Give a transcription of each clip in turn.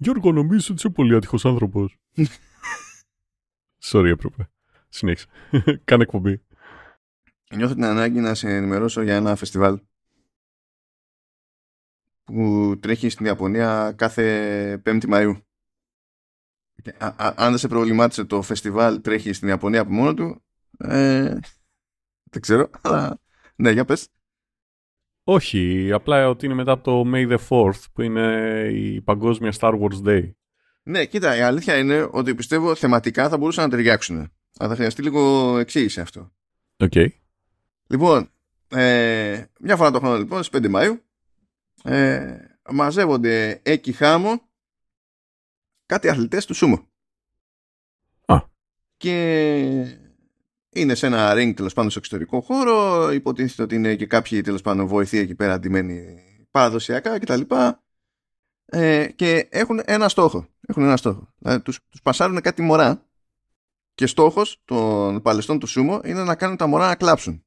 Γιώργο, νομίζω ότι είσαι πολύ άτυχος άνθρωπος. Sorry, έπρεπε. Συνέχισε. Κάνε εκπομπή. Νιώθω την ανάγκη να σε ενημερώσω για ένα φεστιβάλ που τρέχει στην Ιαπωνία κάθε 5η Μαΐου. Α, α, αν δεν σε προβλημάτισε το φεστιβάλ τρέχει στην Ιαπωνία από μόνο του, ε, δεν ξέρω, αλλά ναι, για πες. Όχι, απλά ότι είναι μετά από το May the 4th που είναι η παγκόσμια Star Wars Day. Ναι, κοίτα, η αλήθεια είναι ότι πιστεύω θεματικά θα μπορούσαν να ταιριάξουν. Αλλά θα χρειαστεί λίγο εξήγηση αυτό. OK. Okay. Λοιπόν, ε, μια φορά το χρόνο λοιπόν, στις 5 Μαΐου, ε, μαζεύονται εκεί χάμω κάτι αθλητές του Σούμο. Α. Και είναι σε ένα ring τέλος πάντων στο εξωτερικό χώρο. Υποτίθεται ότι είναι και κάποιοι τέλος πάντων βοηθοί εκεί πέρα αντιμένοι παραδοσιακά κτλ. Ε, και έχουν ένα στόχο. Έχουν ένα στόχο. Δηλαδή τους, τους πασάρουν κάτι μωρά και στόχος των παλαιστών του Σούμο είναι να κάνουν τα μωρά να κλάψουν.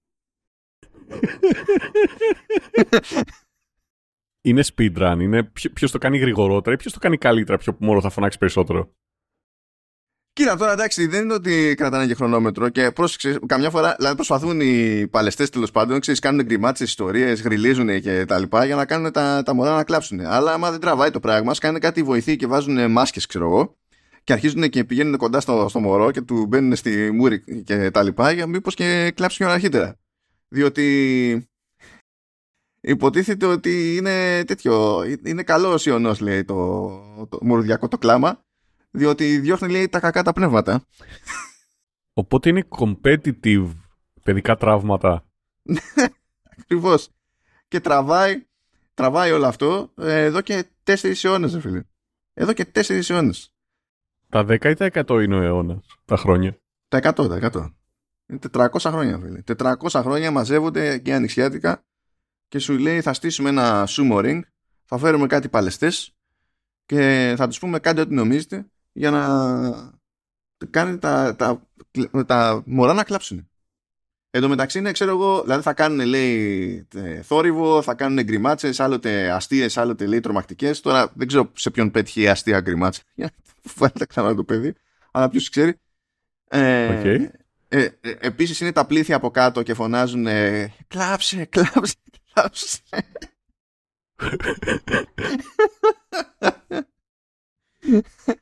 είναι speedrun, είναι ποιο το κάνει γρηγορότερα ή ποιος το κάνει καλύτερα, ποιο μόνο θα φωνάξει περισσότερο; Κοίτα, τώρα εντάξει, δεν είναι ότι κρατάνε και χρονόμετρο και πρόσεξε, καμιά φορά δηλαδή προσπαθούν οι παλαιστές τέλος πάντων, ξέρεις, κάνουν γκριμάτσες, ιστορίες, γριλίζουν και τα λοιπά για να κάνουν τα, τα μωρά να κλάψουν. Αλλά άμα δεν τραβάει το πράγμα, κάνουν κάτι βοηθή και βάζουν μάσκες, ξέρω εγώ, και αρχίζουν και πηγαίνουν κοντά στο, στο μωρό και του μπαίνουν στη μούρη και τα λοιπά για μήπως και κλάψει πιο αρχίτερα. Διότι υποτίθεται ότι είναι τέτοιο, είναι καλός ιονός, λέει το, το, το το κλάμα διότι διώχνει λέει τα κακά τα πνεύματα. Οπότε είναι competitive παιδικά τραύματα. Ακριβώς. Και τραβάει, τραβάει όλο αυτό ε, εδώ και τέσσερις αιώνες, φίλε. Εδώ και τέσσερις αιώνες. Τα 10 ή τα 100 είναι ο αιώνας, τα χρόνια. Τα 100, τα 100. Είναι 400 χρόνια, φίλε. 400 χρόνια μαζεύονται και ανοιξιάτικα και σου λέει θα στήσουμε ένα sumo ring, θα φέρουμε κάτι παλαιστές και θα τους πούμε κάντε ό,τι νομίζετε για να κάνει τα, τα, τα μωρά να κλάψουν. Εν τω μεταξύ είναι, ξέρω εγώ, δηλαδή θα κάνουν, λέει, θόρυβο, θα κάνουν γκριμάτσες, άλλοτε αστείες, άλλοτε λέει τρομακτικές. Τώρα δεν ξέρω σε ποιον πέτυχε η αστεία γκριμάτσα. Βάλτε ξανά το παιδί, αλλά ποιος ξέρει. Ε, okay. ε, ε, επίσης είναι τα πλήθη από κάτω και φωνάζουν ε, κλάψε, κλάψε, κλάψε.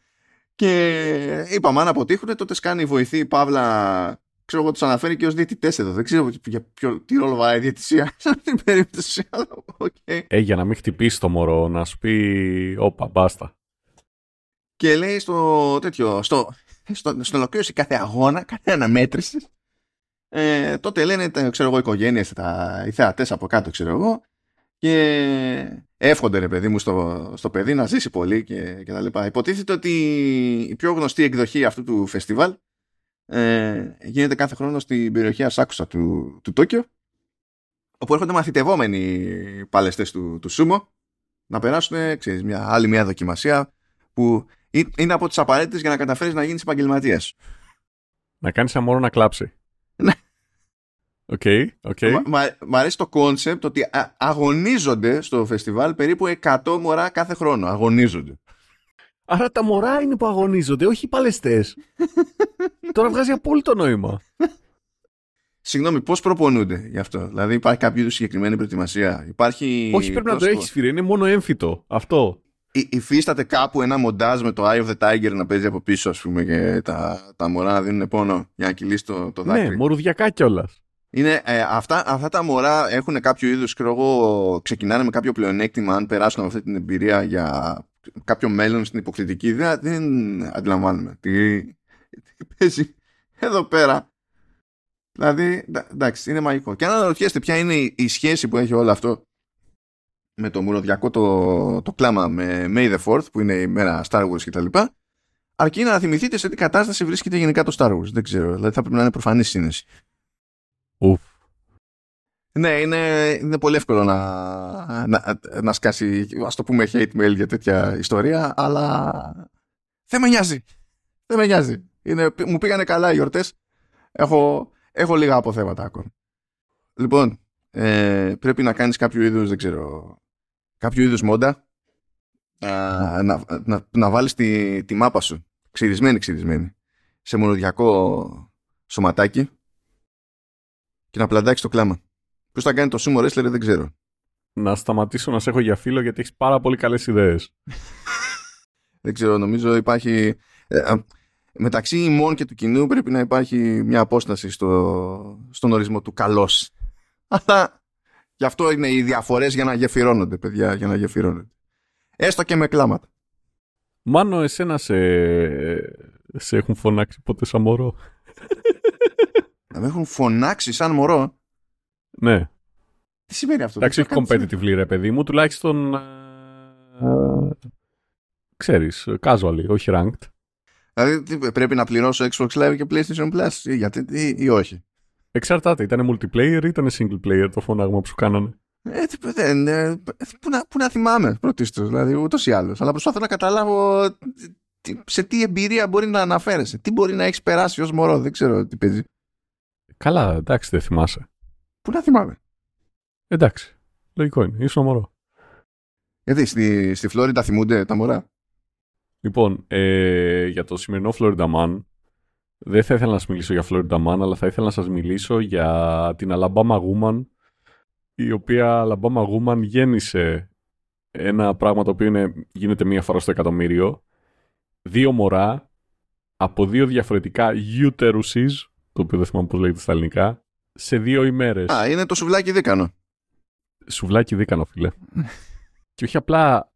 Και είπαμε, αν αποτύχουν, τότε σκάνει βοηθή Παύλα. Ξέρω εγώ, τους αναφέρει και ως διαιτητές εδώ. Δεν ξέρω για ποιο, τι ρόλο βάει η διαιτησία σε αυτήν την περίπτωση. Okay. Ε, για να μην χτυπήσει το μωρό, να σου πει, όπα, μπάστα. Και λέει στο τέτοιο, στο, στο, στο ολοκλήρωση κάθε αγώνα, κάθε αναμέτρησης, ε, τότε λένε, ξέρω εγώ, οι οικογένειες, οι θεατές από κάτω, ξέρω εγώ, και εύχονται ρε παιδί μου στο, στο παιδί να ζήσει πολύ και, και τα λοιπά. Υποτίθεται ότι η πιο γνωστή εκδοχή αυτού του φεστιβάλ ε, γίνεται κάθε χρόνο στην περιοχή Ασάκουσα του, του Τόκιο όπου έρχονται μαθητευόμενοι παλαιστές του, του Σούμο να περάσουν ξέρεις, μια άλλη μια δοκιμασία που είναι από τις απαραίτητες για να καταφέρεις να γίνεις επαγγελματίας. Να κάνεις μωρό να κλάψει. Ναι. Okay, okay. Μ' αρέσει το concept ότι αγωνίζονται στο φεστιβάλ περίπου 100 μωρά κάθε χρόνο. Αγωνίζονται. Άρα τα μωρά είναι που αγωνίζονται, όχι οι παλαιστές. Τώρα βγάζει απόλυτο νόημα. Συγγνώμη, πώς προπονούνται γι' αυτό; Δηλαδή υπάρχει κάποιο είδους συγκεκριμένη προετοιμασία; Υπάρχει. Όχι, πρέπει να το έχεις, φίλε. Είναι μόνο έμφυτο. Αυτό. υφίσταται κάπου ένα μοντάζ με το Eye of the Tiger να παίζει από πίσω, ας πούμε, και τα, τα μωρά να δίνουν πόνο για να κυλήσει το, το δάκρυ; Ναι, μορουδιακά κιόλας. Είναι, ε, αυτά, αυτά τα μωρά έχουν κάποιο είδους, εγώ, ξεκινάνε με κάποιο πλεονέκτημα αν περάσουν από αυτή την εμπειρία για κάποιο μέλλον στην υποκριτική δεν, δεν αντιλαμβάνουμε τι, τι παίζει εδώ πέρα. Δηλαδή, εντάξει, είναι μαγικό. Και αν αναρωτιέστε ποια είναι η σχέση που έχει όλο αυτό με το μουροδιακό το, το κλάμα με May the 4th που είναι η μέρα Star Wars κτλ. Αρκεί να θυμηθείτε σε τι κατάσταση βρίσκεται γενικά το Star Wars. Δεν ξέρω. Δηλαδή θα πρέπει να είναι προφανής σύνεση. Ουφ. Ναι, είναι, είναι πολύ εύκολο να, να, να σκάσει, ας το πούμε, hate mail για τέτοια ιστορία, αλλά δεν με νοιάζει. Δεν με νοιάζει. Είναι, μου πήγανε καλά οι γιορτές. Έχω, έχω λίγα αποθέματα ακόμα. Λοιπόν, ε, πρέπει να κάνεις κάποιο είδους, δεν ξέρω, κάποιο είδους μόντα να, να, να, να βάλεις τη, τη μάπα σου ξυρισμένη ξυρισμένη σε μονοδιακό σωματάκι και να πλαντάξει το κλάμα. Ποιος θα κάνει το sumo wrestler δεν ξέρω. Να σταματήσω να σε έχω για φίλο γιατί έχεις πάρα πολύ καλές ιδέες. δεν ξέρω, νομίζω υπάρχει. Ε, μεταξύ ημών και του κοινού πρέπει να υπάρχει μια απόσταση στο, στον ορισμό του καλός. Αλλά γι' αυτό είναι οι διαφορές για να γεφυρώνονται, παιδιά, για να γεφυρώνονται. Έστω και με κλάματα. Μάνο, εσένα σε, σε έχουν φωνάξει ποτέ σαν μωρό; Να με έχουν φωνάξει σαν μωρό. Ναι. Τι σημαίνει αυτό; Εντάξει, όχι competitive ρε παιδί μου, τουλάχιστον uh, ξέρεις, casually, όχι ranked. Δηλαδή πρέπει να πληρώσω Xbox Live και PlayStation Plus γιατί, ή, ή όχι; Εξαρτάται, ήταν multiplayer ή ήταν single player το φωνάγμα που σου κάνανε. Ε, δεν, ε, πού, να, πού να θυμάμαι πρωτίστως, δηλαδή ούτως ή άλλως. Αλλά προσπαθώ να καταλάβω σε τι εμπειρία μπορεί να αναφέρεσαι. Τι μπορεί να έχεις περάσει ως μωρό, δεν ξέρω τι παίζει. Καλά, εντάξει, δεν θυμάσαι. Πού να θυμάμαι; Εντάξει. Λογικό είναι. Ήσουν μωρό. Γιατί στη, στη Φλόριντα θυμούνται τα μωρά; Λοιπόν, ε, για το σημερινό Florida Man, δεν θα ήθελα να σας μιλήσω για Florida Man, αλλά θα ήθελα να σας μιλήσω για την Alabama Woman, η οποία Alabama Woman γέννησε ένα πράγμα το οποίο είναι, γίνεται μία φορά στο εκατομμύριο, δύο μωρά από δύο διαφορετικά uteruses, το οποίο δεν θυμάμαι πώς λέγεται στα ελληνικά, σε δύο ημέρες. Α, είναι το σουβλάκι δίκανο. Σουβλάκι δίκανο, φίλε. και όχι απλά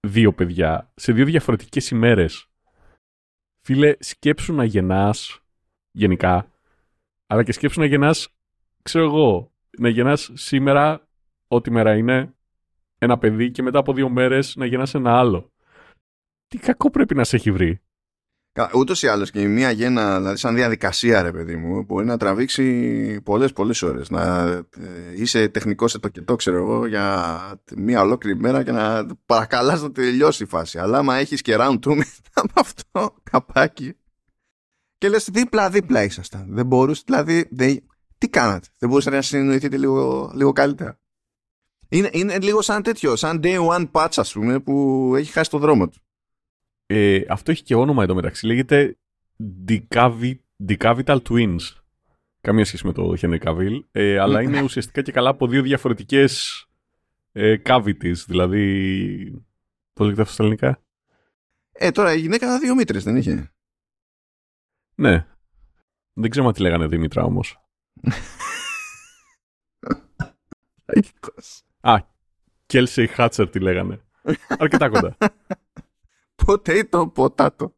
δύο παιδιά, σε δύο διαφορετικές ημέρες. Φίλε, σκέψου να γεννάς, γενικά, αλλά και σκέψου να γεννάς, ξέρω εγώ, να γεννάς σήμερα, ό,τι μέρα είναι, ένα παιδί και μετά από δύο μέρες να γεννάς ένα άλλο. Τι κακό πρέπει να σε έχει βρει. Ούτως ή άλλως και μία γέννα, δηλαδή σαν διαδικασία, ρε παιδί μου, μπορεί να τραβήξει πολλές πολλές ώρες. Να ε, είσαι τεχνικός σε το κετό, ξέρω εγώ, για μία ολόκληρη μέρα και να παρακαλάς να τελειώσει η φάση. Αλλά άμα έχεις και round 2 μετά από αυτό, καπάκι. Και λες δίπλα-δίπλα ήσασταν. Δεν μπορούσε, δηλαδή. Δεν, τι κάνατε, δεν μπορούσατε να συνεννοηθείτε λίγο, λίγο καλύτερα. Είναι, είναι λίγο σαν τέτοιο, σαν day one patch, ας πούμε, που έχει χάσει το δρόμο του. Ε, αυτό έχει και όνομα εδώ μεταξύ. Λέγεται Decavital Twins. Καμία σχέση με το Henry Cavill. Ε, αλλά είναι ουσιαστικά και καλά από δύο διαφορετικές ε, cavities. Δηλαδή, πώς λέγεται αυτό στα ελληνικά; Ε, τώρα η γυναίκα δύο μήτρες δεν είχε; Ναι. Δεν ξέρω τι λέγανε Δήμητρα όμως. Α, Kelsey Hatcher τι λέγανε. Αρκετά κοντά. Ποτέ ή το ποτάτο.